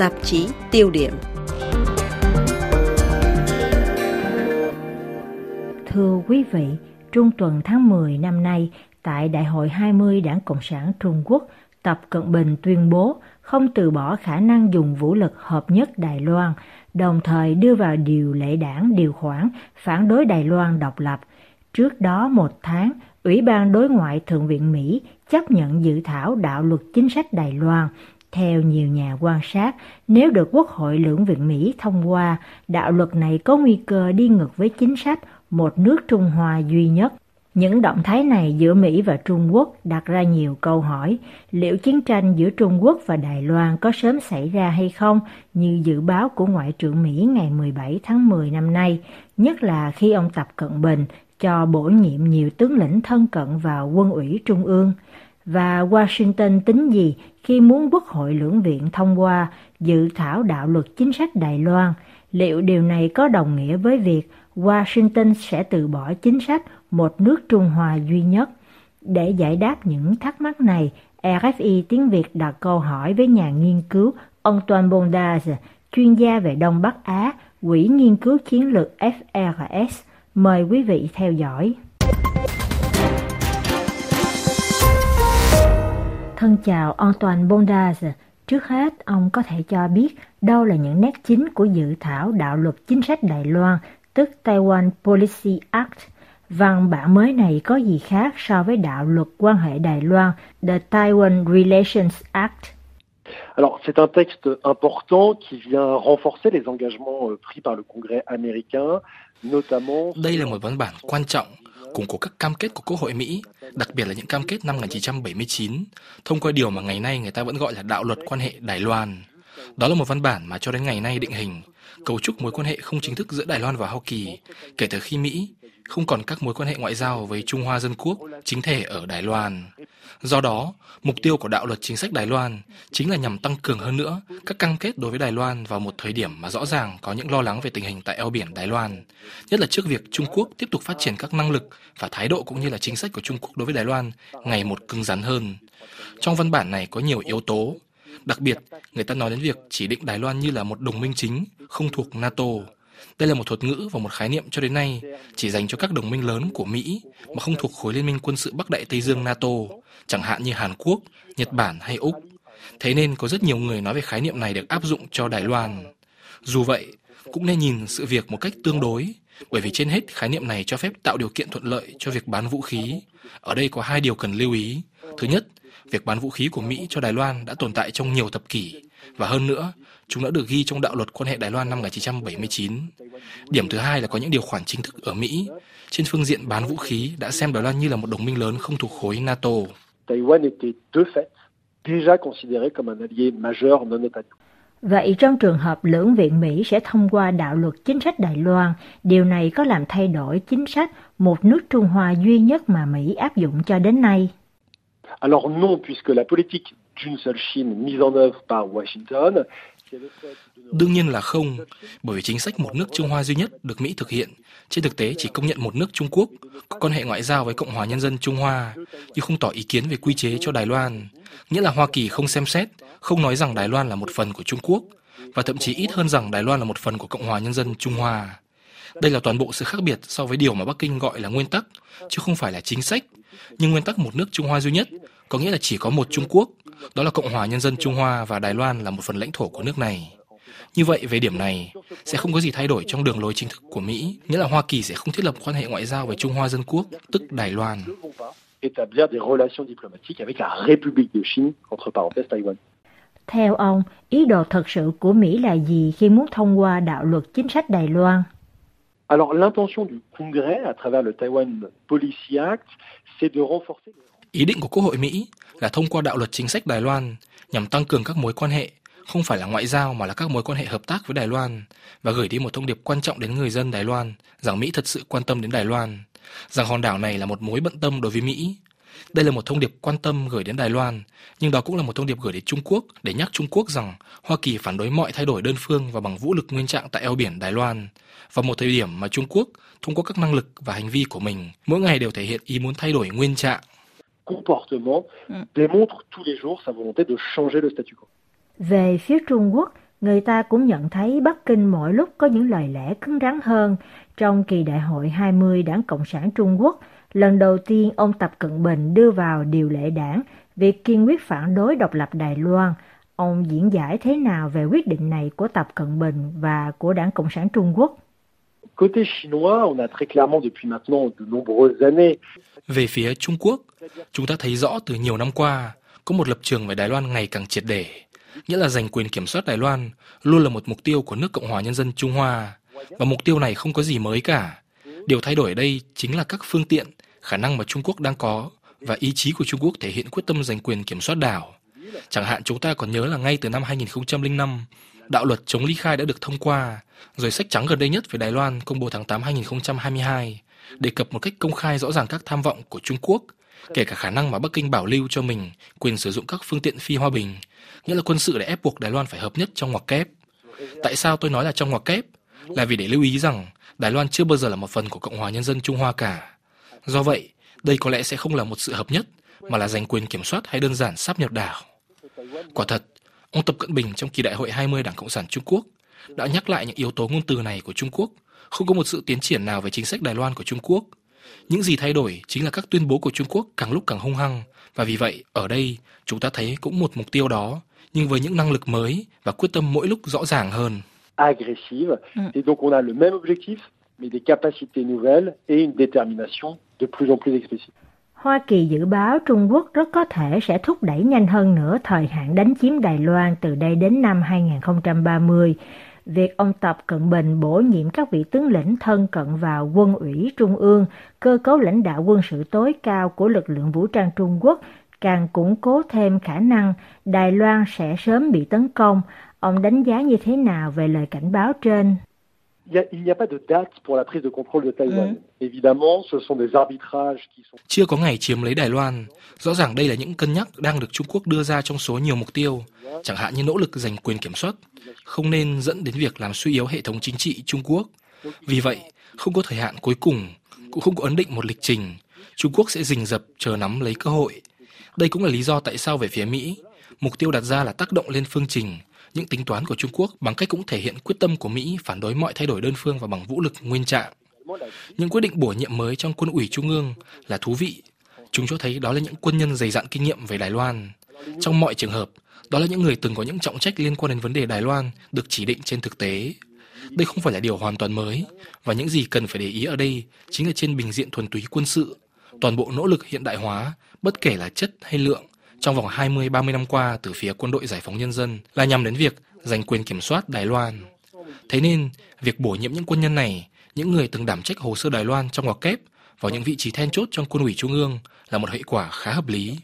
Tạp chí tiêu điểm Thưa quý vị, trung tuần tháng 10 năm nay, tại Đại hội 20 Đảng Cộng sản Trung Quốc, Tập Cận Bình tuyên bố không từ bỏ khả năng dùng vũ lực hợp nhất Đài Loan, đồng thời đưa vào điều lệ đảng điều khoản phản đối Đài Loan độc lập. Trước đó một tháng, Ủy ban Đối ngoại Thượng viện Mỹ chấp nhận dự thảo đạo luật chính sách Đài Loan. Theo nhiều nhà quan sát, nếu được Quốc hội lưỡng viện Mỹ thông qua, đạo luật này có nguy cơ đi ngược với chính sách một nước Trung Hoa duy nhất. Những động thái này giữa Mỹ và Trung Quốc đặt ra nhiều câu hỏi, liệu chiến tranh giữa Trung Quốc và Đài Loan có sớm xảy ra hay không như dự báo của Ngoại trưởng Mỹ ngày 17 tháng 10 năm nay, nhất là khi ông Tập Cận Bình cho bổ nhiệm nhiều tướng lĩnh thân cận vào quân ủy Trung ương. Và Washington tính gì khi muốn Quốc hội lưỡng viện thông qua dự thảo đạo luật chính sách Đài Loan? Liệu điều này có đồng nghĩa với việc Washington sẽ từ bỏ chính sách một nước Trung Hoa duy nhất? Để giải đáp những thắc mắc này, RFI tiếng Việt đặt câu hỏi với nhà nghiên cứu ông Antoine Bondage, chuyên gia về Đông Bắc Á, Quỹ Nghiên cứu Chiến lược FRS. Mời quý vị theo dõi. Thân chào Antoine Bondage. Trước hết, ông có thể cho biết đâu là những nét chính của dự thảo đạo luật chính sách Đài Loan, tức Taiwan Policy Act. Văn bản mới này có gì khác so với đạo luật quan hệ Đài Loan, The Taiwan Relations Act? Alors, c'est un texte important qui vient renforcer les engagements euh, pris par le Congrès américain, notamment... Đây là một văn bản quan trọng củng cố các cam kết của Quốc hội Mỹ, đặc biệt là những cam kết năm 1979, thông qua điều mà ngày nay người ta vẫn gọi là đạo luật quan hệ Đài Loan. Đó là một văn bản mà cho đến ngày nay định hình, cấu trúc mối quan hệ không chính thức giữa Đài Loan và Hoa Kỳ kể từ khi Mỹ không còn các mối quan hệ ngoại giao với Trung Hoa Dân Quốc chính thể ở Đài Loan. Do đó, mục tiêu của đạo luật chính sách Đài Loan chính là nhằm tăng cường hơn nữa các cam kết đối với Đài Loan vào một thời điểm mà rõ ràng có những lo lắng về tình hình tại eo biển Đài Loan, nhất là trước việc Trung Quốc tiếp tục phát triển các năng lực và thái độ cũng như là chính sách của Trung Quốc đối với Đài Loan ngày một cứng rắn hơn. Trong văn bản này có nhiều yếu tố, đặc biệt người ta nói đến việc chỉ định Đài Loan như là một đồng minh chính không thuộc NATO. Đây là một thuật ngữ và một khái niệm cho đến nay chỉ dành cho các đồng minh lớn của Mỹ mà không thuộc khối liên minh quân sự Bắc Đại Tây Dương NATO, chẳng hạn như Hàn Quốc, Nhật Bản hay Úc. Thế nên có rất nhiều người nói về khái niệm này được áp dụng cho Đài Loan. Dù vậy, cũng nên nhìn sự việc một cách tương đối, bởi vì trên hết khái niệm này cho phép tạo điều kiện thuận lợi cho việc bán vũ khí. Ở đây có hai điều cần lưu ý. Thứ nhất, việc bán vũ khí của Mỹ cho Đài Loan đã tồn tại trong nhiều thập kỷ, và hơn nữa, chúng đã được ghi trong đạo luật quan hệ Đài Loan năm 1979. Điểm thứ hai là có những điều khoản chính thức ở Mỹ trên phương diện bán vũ khí đã xem Đài Loan như là một đồng minh lớn không thuộc khối NATO. Vậy trong trường hợp lưỡng viện Mỹ sẽ thông qua đạo luật chính sách Đài Loan, điều này có làm thay đổi chính sách một nước Trung Hoa duy nhất mà Mỹ áp dụng cho đến nay? Alors non, puisque la politique d'une seule Chine mise en œuvre par Washington Đương nhiên là không, bởi vì chính sách một nước Trung Hoa duy nhất được Mỹ thực hiện, trên thực tế chỉ công nhận một nước Trung Quốc có quan hệ ngoại giao với Cộng hòa Nhân dân Trung Hoa, nhưng không tỏ ý kiến về quy chế cho Đài Loan. Nghĩa là Hoa Kỳ không xem xét, không nói rằng Đài Loan là một phần của Trung Quốc, và thậm chí ít hơn rằng Đài Loan là một phần của Cộng hòa Nhân dân Trung Hoa. Đây là toàn bộ sự khác biệt so với điều mà Bắc Kinh gọi là nguyên tắc, chứ không phải là chính sách. Nhưng nguyên tắc một nước Trung Hoa duy nhất có nghĩa là chỉ có một Trung Quốc, đó là Cộng hòa Nhân dân Trung Hoa và Đài Loan là một phần lãnh thổ của nước này. Như vậy, về điểm này, sẽ không có gì thay đổi trong đường lối chính thức của Mỹ, nghĩa là Hoa Kỳ sẽ không thiết lập quan hệ ngoại giao với Trung Hoa Dân Quốc, tức Đài Loan. Theo ông, ý đồ thật sự của Mỹ là gì khi muốn thông qua đạo luật chính sách Đài Loan? Alors l'intention du Congrès à travers le Taiwan Policy Act, c'est de renforcer Ý định của Quốc hội Mỹ là thông qua đạo luật chính sách Đài Loan nhằm tăng cường các mối quan hệ, không phải là ngoại giao mà là các mối quan hệ hợp tác với Đài Loan và gửi đi một thông điệp quan trọng đến người dân Đài Loan rằng Mỹ thật sự quan tâm đến Đài Loan, rằng hòn đảo này là một mối bận tâm đối với Mỹ. Đây là một thông điệp quan tâm gửi đến Đài Loan, nhưng đó cũng là một thông điệp gửi đến Trung Quốc để nhắc Trung Quốc rằng Hoa Kỳ phản đối mọi thay đổi đơn phương và bằng vũ lực nguyên trạng tại eo biển Đài Loan, vào một thời điểm mà Trung Quốc, thông qua các năng lực và hành vi của mình, mỗi ngày đều thể hiện ý muốn thay đổi nguyên trạng comportement démontre tous les jours sa volonté de changer le statu quo. Về phía Trung Quốc, người ta cũng nhận thấy Bắc Kinh mỗi lúc có những lời lẽ cứng rắn hơn. Trong kỳ đại hội 20 Đảng Cộng sản Trung Quốc, lần đầu tiên ông Tập Cận Bình đưa vào điều lệ đảng việc kiên quyết phản đối độc lập Đài Loan. Ông diễn giải thế nào về quyết định này của Tập Cận Bình và của Đảng Cộng sản Trung Quốc? Côté chinois, on a très clairement depuis maintenant de nombreuses années. Về phía Trung Quốc, chúng ta thấy rõ từ nhiều năm qua có một lập trường về Đài Loan ngày càng triệt để, nghĩa là giành quyền kiểm soát Đài Loan luôn là một mục tiêu của nước Cộng hòa Nhân dân Trung Hoa, và mục tiêu này không có gì mới cả. Điều thay đổi ở đây chính là các phương tiện, khả năng mà Trung Quốc đang có và ý chí của Trung Quốc thể hiện quyết tâm giành quyền kiểm soát đảo. Chẳng hạn chúng ta còn nhớ là ngay từ năm 2005, đạo luật chống ly khai đã được thông qua, rồi sách trắng gần đây nhất về Đài Loan công bố tháng 8 2022 đề cập một cách công khai rõ ràng các tham vọng của Trung Quốc, kể cả khả năng mà Bắc Kinh bảo lưu cho mình quyền sử dụng các phương tiện phi hòa bình, nghĩa là quân sự để ép buộc Đài Loan phải hợp nhất trong ngoặc kép. Tại sao tôi nói là trong ngoặc kép? Là vì để lưu ý rằng Đài Loan chưa bao giờ là một phần của Cộng hòa Nhân dân Trung Hoa cả. Do vậy, đây có lẽ sẽ không là một sự hợp nhất, mà là giành quyền kiểm soát hay đơn giản sáp nhập đảo. Quả thật, ông Tập Cận Bình trong kỳ đại hội 20 Đảng Cộng sản Trung Quốc đã nhắc lại những yếu tố ngôn từ này của Trung Quốc. Không có một sự tiến triển nào về chính sách Đài Loan của Trung Quốc. Những gì thay đổi chính là các tuyên bố của Trung Quốc càng lúc càng hung hăng và vì vậy ở đây chúng ta thấy cũng một mục tiêu đó nhưng với những năng lực mới và quyết tâm mỗi lúc rõ ràng hơn. Agressive ừ. et donc on a le même objectif mais des capacités nouvelles et une détermination de plus en plus explicite. Hoa Kỳ dự báo Trung Quốc rất có thể sẽ thúc đẩy nhanh hơn nữa thời hạn đánh chiếm Đài Loan từ đây đến năm 2030. Việc ông Tập Cận Bình bổ nhiệm các vị tướng lĩnh thân cận vào quân ủy trung ương, cơ cấu lãnh đạo quân sự tối cao của lực lượng vũ trang Trung Quốc càng củng cố thêm khả năng Đài Loan sẽ sớm bị tấn công. Ông đánh giá như thế nào về lời cảnh báo trên? Chưa có ngày chiếm lấy Đài Loan. Rõ ràng đây là những cân nhắc đang được Trung Quốc đưa ra trong số nhiều mục tiêu, chẳng hạn như nỗ lực giành quyền kiểm soát, không nên dẫn đến việc làm suy yếu hệ thống chính trị Trung Quốc. Vì vậy, không có thời hạn cuối cùng, cũng không có ấn định một lịch trình. Trung Quốc sẽ rình rập chờ nắm lấy cơ hội. Đây cũng là lý do tại sao về phía Mỹ, mục tiêu đặt ra là tác động lên phương trình, những tính toán của Trung Quốc bằng cách cũng thể hiện quyết tâm của Mỹ phản đối mọi thay đổi đơn phương và bằng vũ lực nguyên trạng. Những quyết định bổ nhiệm mới trong quân ủy trung ương là thú vị. Chúng cho thấy đó là những quân nhân dày dặn kinh nghiệm về Đài Loan. Trong mọi trường hợp, đó là những người từng có những trọng trách liên quan đến vấn đề Đài Loan được chỉ định trên thực tế. Đây không phải là điều hoàn toàn mới, và những gì cần phải để ý ở đây chính là trên bình diện thuần túy quân sự, toàn bộ nỗ lực hiện đại hóa, bất kể là chất hay lượng, trong vòng 20-30 năm qua từ phía quân đội giải phóng nhân dân là nhằm đến việc giành quyền kiểm soát Đài Loan. Thế nên, việc bổ nhiệm những quân nhân này, những người từng đảm trách hồ sơ Đài Loan trong ngoặc kép vào những vị trí then chốt trong quân ủy trung ương là một hệ quả khá hợp lý.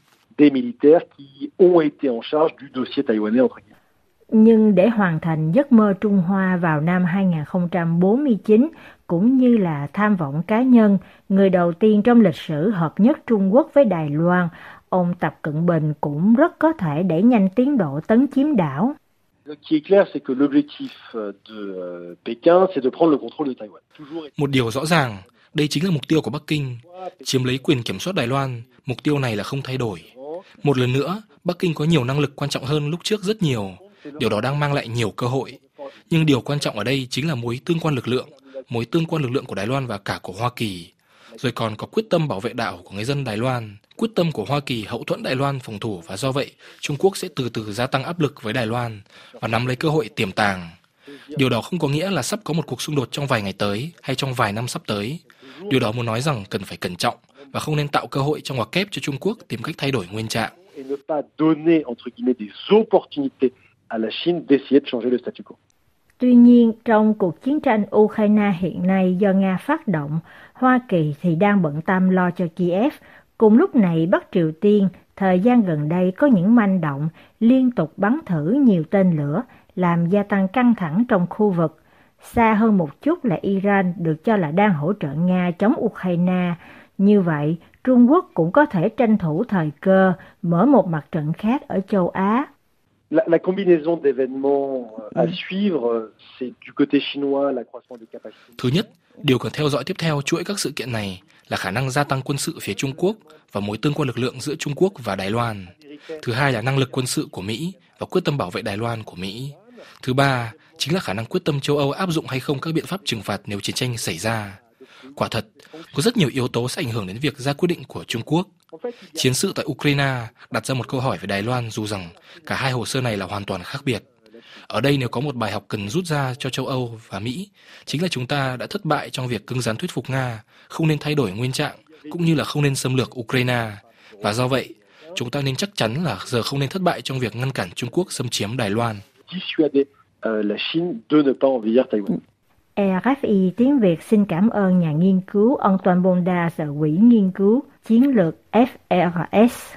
Nhưng để hoàn thành giấc mơ Trung Hoa vào năm 2049 cũng như là tham vọng cá nhân, người đầu tiên trong lịch sử hợp nhất Trung Quốc với Đài Loan, ông Tập Cận Bình cũng rất có thể đẩy nhanh tiến độ tấn chiếm đảo. Một điều rõ ràng, đây chính là mục tiêu của Bắc Kinh, chiếm lấy quyền kiểm soát Đài Loan, mục tiêu này là không thay đổi. Một lần nữa, Bắc Kinh có nhiều năng lực quan trọng hơn lúc trước rất nhiều, điều đó đang mang lại nhiều cơ hội. Nhưng điều quan trọng ở đây chính là mối tương quan lực lượng, mối tương quan lực lượng của Đài Loan và cả của Hoa Kỳ rồi còn có quyết tâm bảo vệ đảo của người dân Đài Loan, quyết tâm của Hoa Kỳ hậu thuẫn Đài Loan phòng thủ và do vậy Trung Quốc sẽ từ từ gia tăng áp lực với Đài Loan và nắm lấy cơ hội tiềm tàng. Điều đó không có nghĩa là sắp có một cuộc xung đột trong vài ngày tới hay trong vài năm sắp tới. Điều đó muốn nói rằng cần phải cẩn trọng và không nên tạo cơ hội trong ngoặc kép cho Trung Quốc tìm cách thay đổi nguyên trạng. à la Chine d'essayer de changer le statu quo. Tuy nhiên, trong cuộc chiến tranh Ukraine hiện nay do Nga phát động, Hoa Kỳ thì đang bận tâm lo cho Kiev. Cùng lúc này, Bắc Triều Tiên thời gian gần đây có những manh động liên tục bắn thử nhiều tên lửa, làm gia tăng căng thẳng trong khu vực. Xa hơn một chút là Iran được cho là đang hỗ trợ Nga chống Ukraine. Như vậy, Trung Quốc cũng có thể tranh thủ thời cơ mở một mặt trận khác ở châu Á la, la, combinaison d'événements à ừ. suivre, c'est du côté chinois l'accroissement des capacités. Thứ nhất, điều cần theo dõi tiếp theo chuỗi các sự kiện này là khả năng gia tăng quân sự phía Trung Quốc và mối tương quan lực lượng giữa Trung Quốc và Đài Loan. Thứ hai là năng lực quân sự của Mỹ và quyết tâm bảo vệ Đài Loan của Mỹ. Thứ ba, chính là khả năng quyết tâm châu Âu áp dụng hay không các biện pháp trừng phạt nếu chiến tranh xảy ra. Quả thật, có rất nhiều yếu tố sẽ ảnh hưởng đến việc ra quyết định của Trung Quốc. Chiến sự tại Ukraine đặt ra một câu hỏi về Đài Loan dù rằng cả hai hồ sơ này là hoàn toàn khác biệt. Ở đây nếu có một bài học cần rút ra cho châu Âu và Mỹ, chính là chúng ta đã thất bại trong việc cứng rắn thuyết phục Nga không nên thay đổi nguyên trạng cũng như là không nên xâm lược Ukraine. Và do vậy, chúng ta nên chắc chắn là giờ không nên thất bại trong việc ngăn cản Trung Quốc xâm chiếm Đài Loan. RFI tiếng Việt xin cảm ơn nhà nghiên cứu Antoine Bonda ở Quỹ Nghiên cứu Chiến lược FRS.